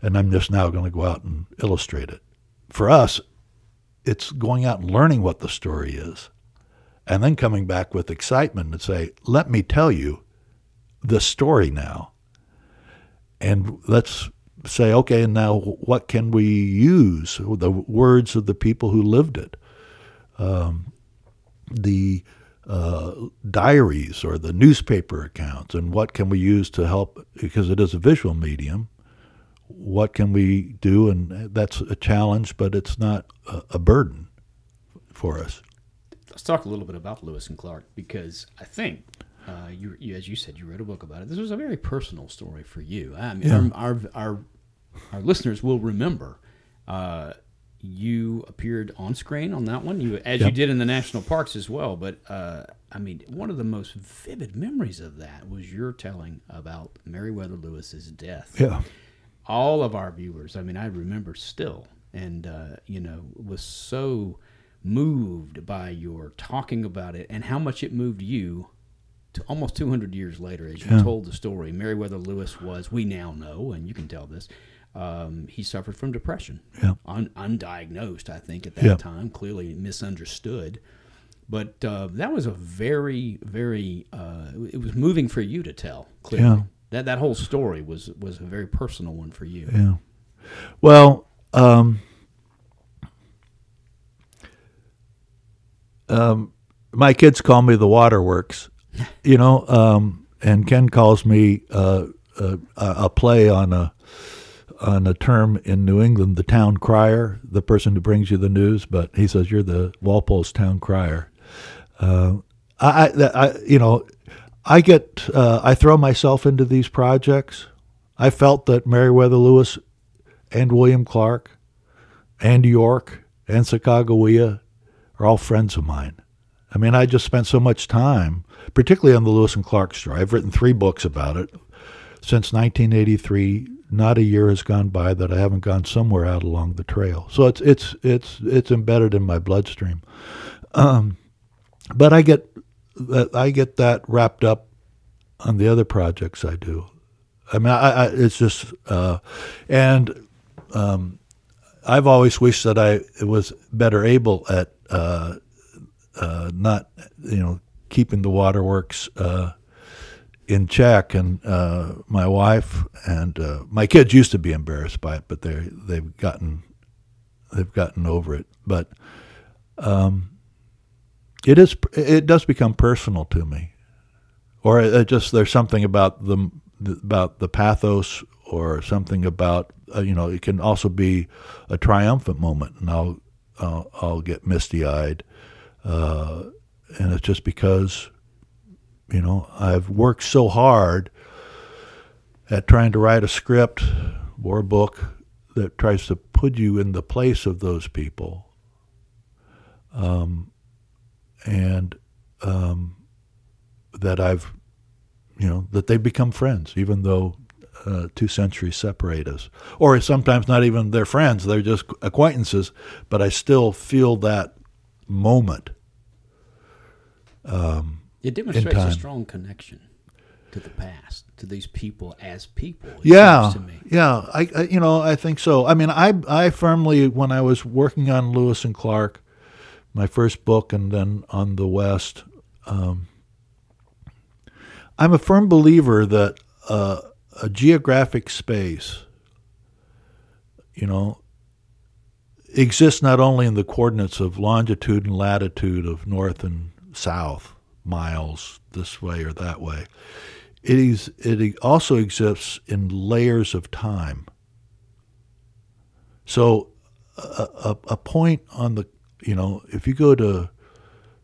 and I'm just now going to go out and illustrate it. For us, it's going out and learning what the story is, and then coming back with excitement and say, let me tell you the story now. And let's say, okay, and now what can we use? The words of the people who lived it. Um, the uh, diaries or the newspaper accounts, and what can we use to help because it is a visual medium. What can we do? And that's a challenge, but it's not a, a burden for us. Let's talk a little bit about Lewis and Clark because I think uh, you, you, as you said, you wrote a book about it. This was a very personal story for you. I mean, yeah. our, our, our, our listeners will remember uh, you appeared on screen on that one, you as Yep. you did in the national parks as well. But uh, I mean, one of the most vivid memories of that was your telling about Meriwether Lewis's death. Yeah. all of our viewers, I mean, I remember still, and uh, you know, was so moved by your talking about it and how much it moved you. To almost 200 years later, as you Yeah. told the story, Meriwether Lewis was, we now know, and you can tell this, um, he suffered from depression. Yeah. Un- undiagnosed, I think, at that Yeah. time, clearly misunderstood. But uh, that was a very, very, uh, it was moving for you to tell, clearly. Yeah. That, that whole story was, was a very personal one for you. Yeah. Well, um, um, my kids call me the Waterworks, you know, um, and Ken calls me uh, a, a play on a on a term in New England, the town crier, the person who brings you the news. But he says you're the Walpole's town crier. Uh, I, I, I, you know, I get, uh, I throw myself into these projects. I felt that Meriwether Lewis and William Clark and York and Sacagawea are all friends of mine. I mean, I just spent so much time, particularly on the Lewis and Clark story. I've written three books about it since 1983. Not a year has gone by that I haven't gone somewhere out along the trail. So it's it's it's it's embedded in my bloodstream. Um, but I get that I get that wrapped up on the other projects I do. I mean, I, I it's just uh, and um, I've always wished that I was better able at uh, uh, not you know keeping the waterworks uh, in check. And uh, my wife and uh, my kids used to be embarrassed by it, but they they've gotten they've gotten over it. But um, it is it does become personal to me, or it just there's something about the about the pathos or something about uh, you know it can also be a triumphant moment, and I'll I'll, I'll get misty eyed, uh, and it's just because you know I've worked so hard at trying to write a script or a book that tries to put you in the place of those people. Um, and um, that I've, you know, that they become friends, even though uh, two centuries separate us. Or sometimes not even they're friends, they're just acquaintances, but I still feel that moment. Um, It demonstrates a strong connection to the past, to these people as people. It yeah, seems to me. yeah, I, I, you know, I think so. I mean, I, I firmly, when I was working on Lewis and Clark, my first book, and then on the West, um, I'm a firm believer that uh, a geographic space, you know, exists not only in the coordinates of longitude and latitude of north and south, miles this way or that way. It is. It also exists in layers of time. So, a, a, a point on the, you know, if you go to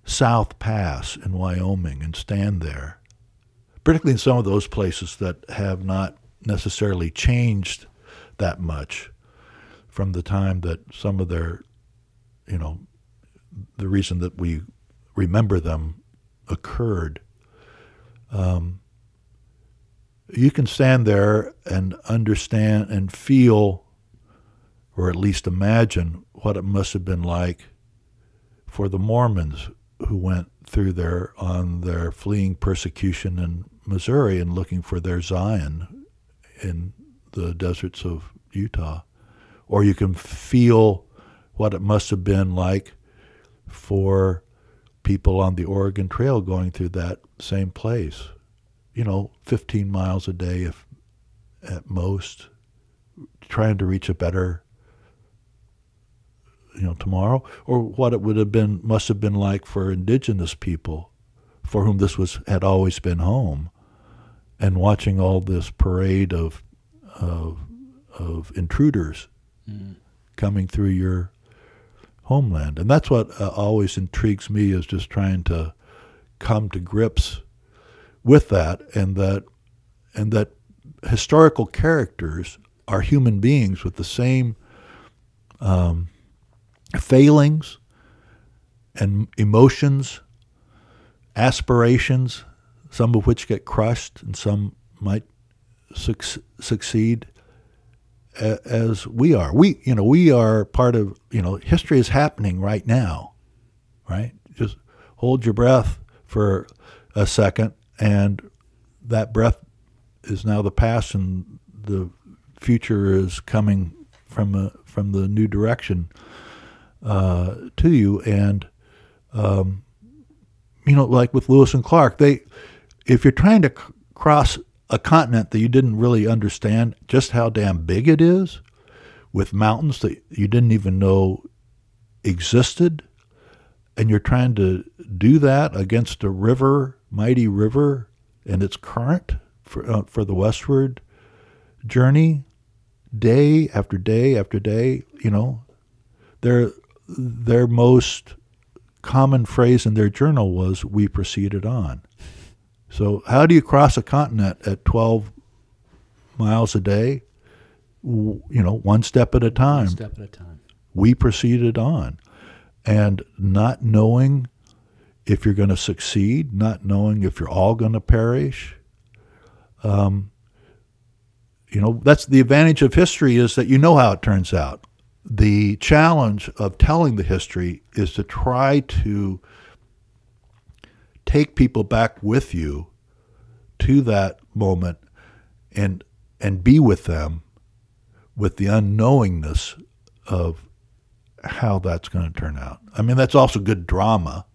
South Pass in Wyoming and stand there, particularly in some of those places that have not necessarily changed that much from the time that some of their, you know, the reason that we remember them occurred. Um, you can stand there and understand and feel, or at least imagine, what it must have been like for the Mormons who went through there on their fleeing persecution in Missouri and looking for their Zion in the deserts of Utah. Or you can feel what it must have been like for people on the Oregon Trail going through that same place. You know, 15 miles a day if at most, trying to reach a better you know tomorrow or what it would have been must have been like for indigenous people for whom this was had always been home and watching all this parade of of of intruders Mm. coming through your homeland. And that's what uh, always intrigues me is just trying to come to grips with that and that and that historical characters are human beings with the same um, failings and emotions, aspirations, some of which get crushed and some might suc- succeed as we are. We, you know, we are part of, you know, history is happening right now, right? Just hold your breath for a second, and that breath is now the past, and the future is coming from a, from the new direction uh, to you. And um, you know, like with Lewis and Clark, they if you're trying to c- cross a continent that you didn't really understand just how damn big it is, with mountains that you didn't even know existed, and you're trying to do that against a river, mighty river, and its current for uh, for the westward journey, day after day after day. You know, their their most common phrase in their journal was "We proceeded on." So, how do you cross a continent at 12 miles a day? You know, one step at a time. One step at a time. We proceeded on. And not knowing if you're going to succeed, not knowing if you're all going to perish. Um, you know, that's the advantage of history is that you know how it turns out. The challenge of telling the history is to try to take people back with you to that moment and and be with them with the unknowingness of how that's going to turn out. I mean that's also good drama.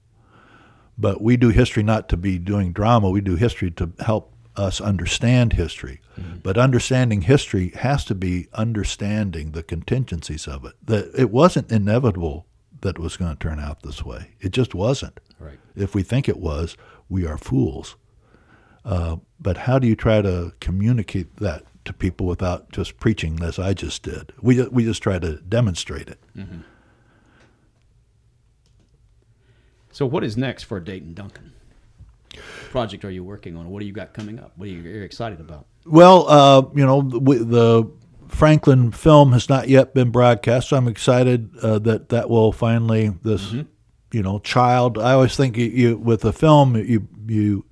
But we do history not to be doing drama. We do history to help us understand history. Mm-hmm. But understanding history has to be understanding the contingencies of it. That it wasn't inevitable that it was going to turn out this way. It just wasn't. Right. If we think it was, we are fools. Uh, but how do you try to communicate that to people without just preaching as I just did? We we just try to demonstrate it. Mm-hmm. So, what is next for Dayton Duncan? Project are you working on? What do you got coming up? What are you excited about? Well, uh, you know, the, the, Franklin film has not yet been broadcast, so I'm excited uh, that that will finally this. Mm-hmm you know, child. I always think you, you with a film, you you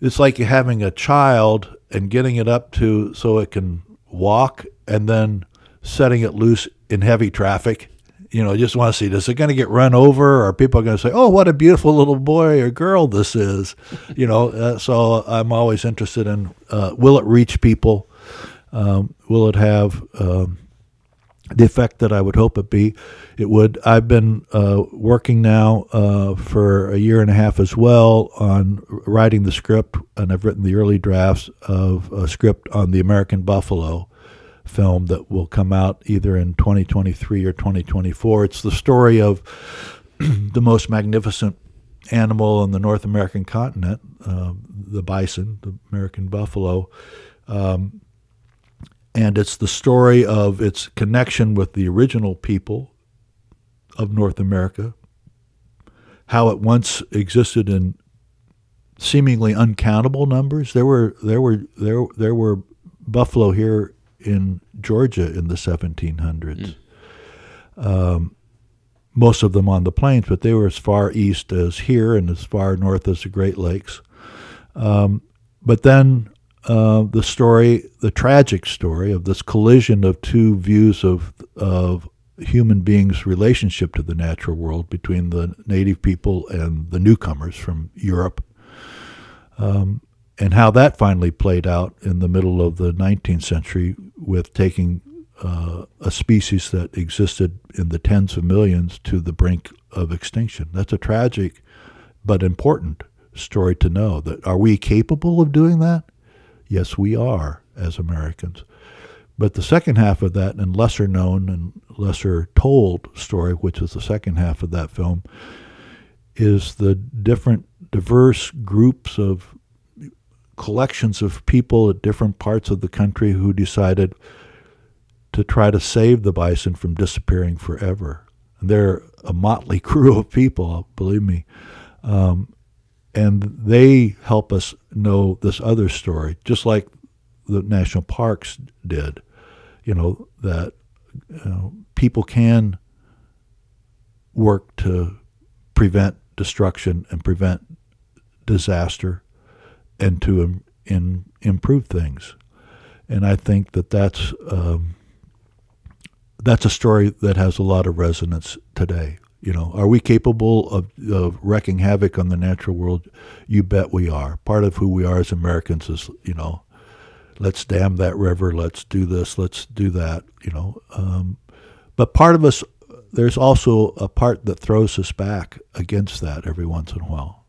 it's like you're having a child and getting it up to so it can walk, and then setting it loose in heavy traffic. You know, just want to see is it going to get run over, or people are going to say, "Oh, what a beautiful little boy or girl this is." you know, uh, so I'm always interested in uh, will it reach people? Um, will it have um, the effect that I would hope it be. It would. I've been uh, working now uh, for a year and a half as well on writing the script, and I've written the early drafts of a script on the American Buffalo film that will come out either in 2023 or 2024. It's the story of the most magnificent animal on the North American continent, uh, the bison, the American buffalo. Um, and it's the story of its connection with the original people of North America, how it once existed in seemingly uncountable numbers. There were there were there there were buffalo here in Georgia in the 1700s. Mm. Um, most of them on the plains, but they were as far east as here and as far north as the Great Lakes. Um, but then uh, the story, the tragic story of this collision of two views of of human beings' relationship to the natural world between the native people and the newcomers from Europe, um, and how that finally played out in the middle of the 19th century with taking uh, a species that existed in the tens of millions to the brink of extinction. That's a tragic but important story to know. That are we capable of doing that? Yes, we are as Americans. But the second half of that, and lesser known and lesser told story, which is the second half of that film, is the different, diverse groups of collections of people at different parts of the country who decided to try to save the bison from disappearing forever. And they're a motley crew of people, believe me. Um, and they help us know this other story, just like the national parks did. You know that you know, people can work to prevent destruction and prevent disaster and to Im- in, improve things. And I think that that's um, that's a story that has a lot of resonance today. You know, are we capable of, of wreaking havoc on the natural world? You bet we are. Part of who we are as Americans is, you know, let's dam that river, let's do this, let's do that. You know, um, but part of us, there's also a part that throws us back against that every once in a while,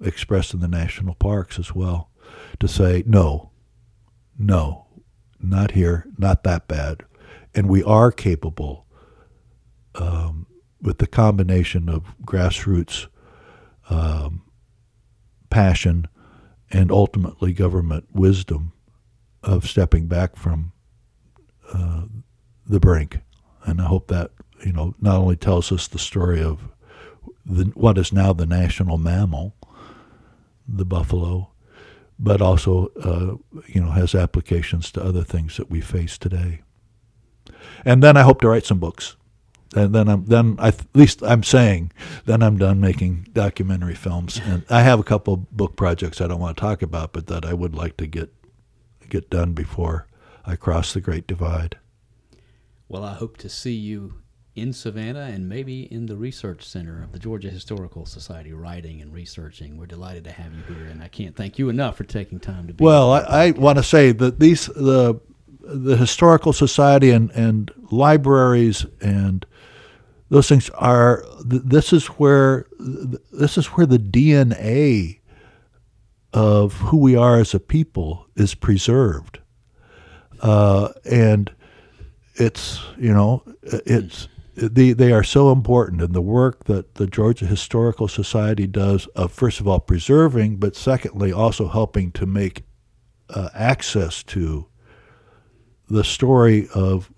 expressed in the national parks as well, to say no, no, not here, not that bad and we are capable um, with the combination of grassroots um, passion and ultimately government wisdom of stepping back from uh, the brink. And I hope that you know not only tells us the story of the, what is now the national mammal, the buffalo, but also uh, you know has applications to other things that we face today and then I hope to write some books. And then I'm then I, at least I'm saying then I'm done making documentary films. And I have a couple book projects I don't want to talk about, but that I would like to get get done before I cross the Great Divide. Well, I hope to see you in Savannah and maybe in the research center of the Georgia Historical Society, writing and researching. We're delighted to have you here, and I can't thank you enough for taking time to be. Well, I, I want to say that these the the historical society and, and libraries and those things are this is where this is where the DNA of who we are as a people is preserved, uh, and it's you know it's they they are so important and the work that the Georgia Historical Society does of first of all preserving, but secondly also helping to make uh, access to the story of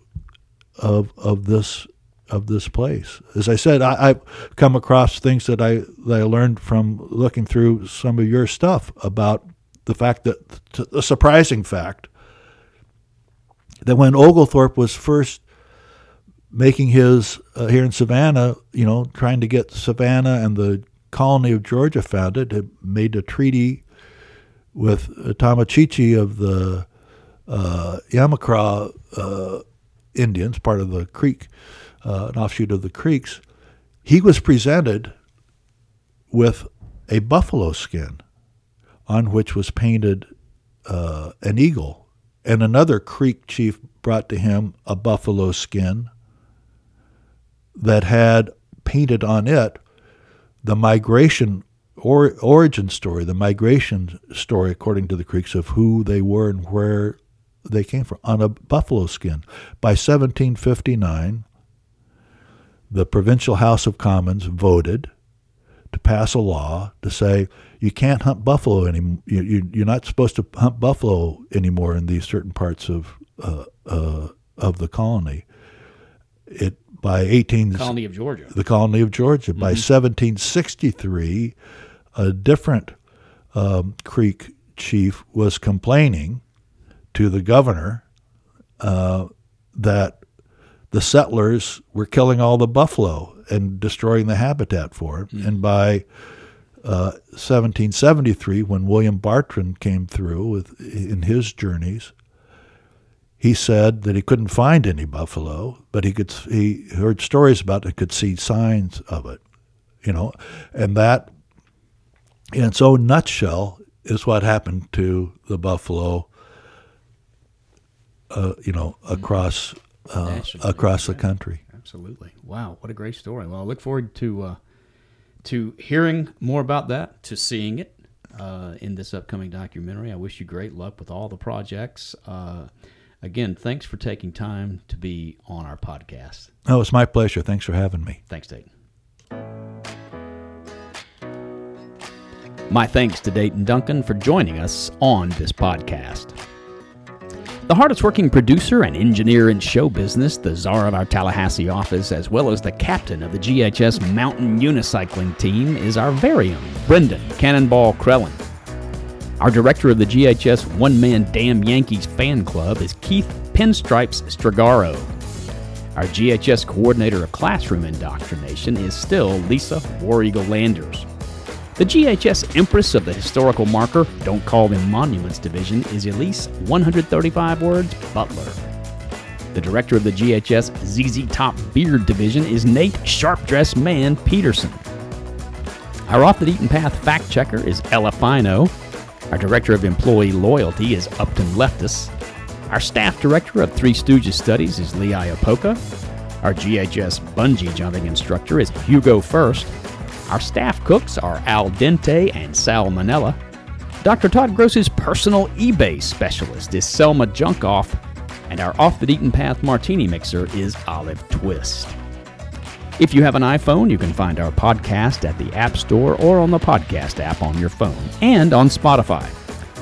of of this of this place. As I said, I, have come across things that I that I learned from looking through some of your stuff about the fact that the surprising fact that when Oglethorpe was first making his uh, here in Savannah, you know, trying to get Savannah and the colony of Georgia founded, had made a treaty with Tomochichi of the uh, Yamacraw uh, Indians, part of the Creek, uh, an offshoot of the Creeks, he was presented with a buffalo skin on which was painted uh, an eagle. And another Creek chief brought to him a buffalo skin that had painted on it the migration or origin story, the migration story, according to the Creeks, of who they were and where they came from on a buffalo skin. By 1759, the Provincial House of Commons voted to pass a law to say you can't hunt buffalo anymore. You, you, are not supposed to hunt buffalo anymore in these certain parts of uh, uh, of the colony. It by 18 the colony of Georgia. The colony of Georgia. Mm-hmm. By 1763, a different um, Creek chief was complaining to the governor uh, that the settlers were killing all the buffalo and destroying the habitat for it. Mm. And by uh, 1773, when William Bartram came through with in his journeys, he said that he couldn't find any buffalo, but he could he heard stories about it, could see signs of it, you know, and that in its own nutshell is what happened to the buffalo uh, you know, across uh, across the country. Absolutely. Wow, what a great story. Well, I look forward to uh, to hearing more about that, to seeing it uh, in this upcoming documentary. I wish you great luck with all the projects. Uh, again, thanks for taking time to be on our podcast. Oh, it's my pleasure. Thanks for having me. Thanks, Dayton. My thanks to Dayton Duncan for joining us on this podcast. The hardest working producer and engineer in show business, the czar of our Tallahassee office, as well as the captain of the GHS Mountain Unicycling team, is our very own Brendan Cannonball Crellin. Our director of the GHS One Man Damn Yankees fan club is Keith Pinstripes Stragaro. Our GHS coordinator of classroom indoctrination is still Lisa War Eagle Landers. The GHS Empress of the Historical Marker, Don't Call Them Monuments Division, is Elise 135 Words Butler. The director of the GHS ZZ Top Beard Division is Nate Sharp Dress Man Peterson. Our off the beaten path fact checker is Ella Fino. Our director of employee loyalty is Upton Leftus. Our staff director of Three Stooges Studies is Lee Iapocca. Our GHS bungee jumping instructor is Hugo First. Our staff cooks are Al Dente and Sal Manella. Dr. Todd Gross's personal eBay specialist is Selma Junkoff. And our off the beaten path martini mixer is Olive Twist. If you have an iPhone, you can find our podcast at the App Store or on the podcast app on your phone and on Spotify.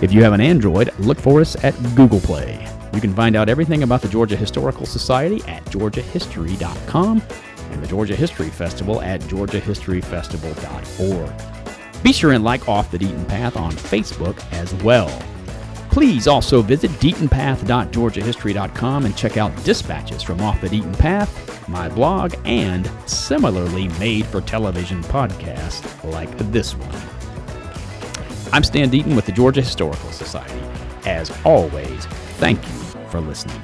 If you have an Android, look for us at Google Play. You can find out everything about the Georgia Historical Society at georgiahistory.com and the Georgia History Festival at georgiahistoryfestival.org. Be sure and like Off the Deaton Path on Facebook as well. Please also visit deatonpath.georgiahistory.com and check out dispatches from Off the Deaton Path, my blog, and similarly made for television podcasts like this one. I'm Stan Deaton with the Georgia Historical Society. As always, thank you for listening.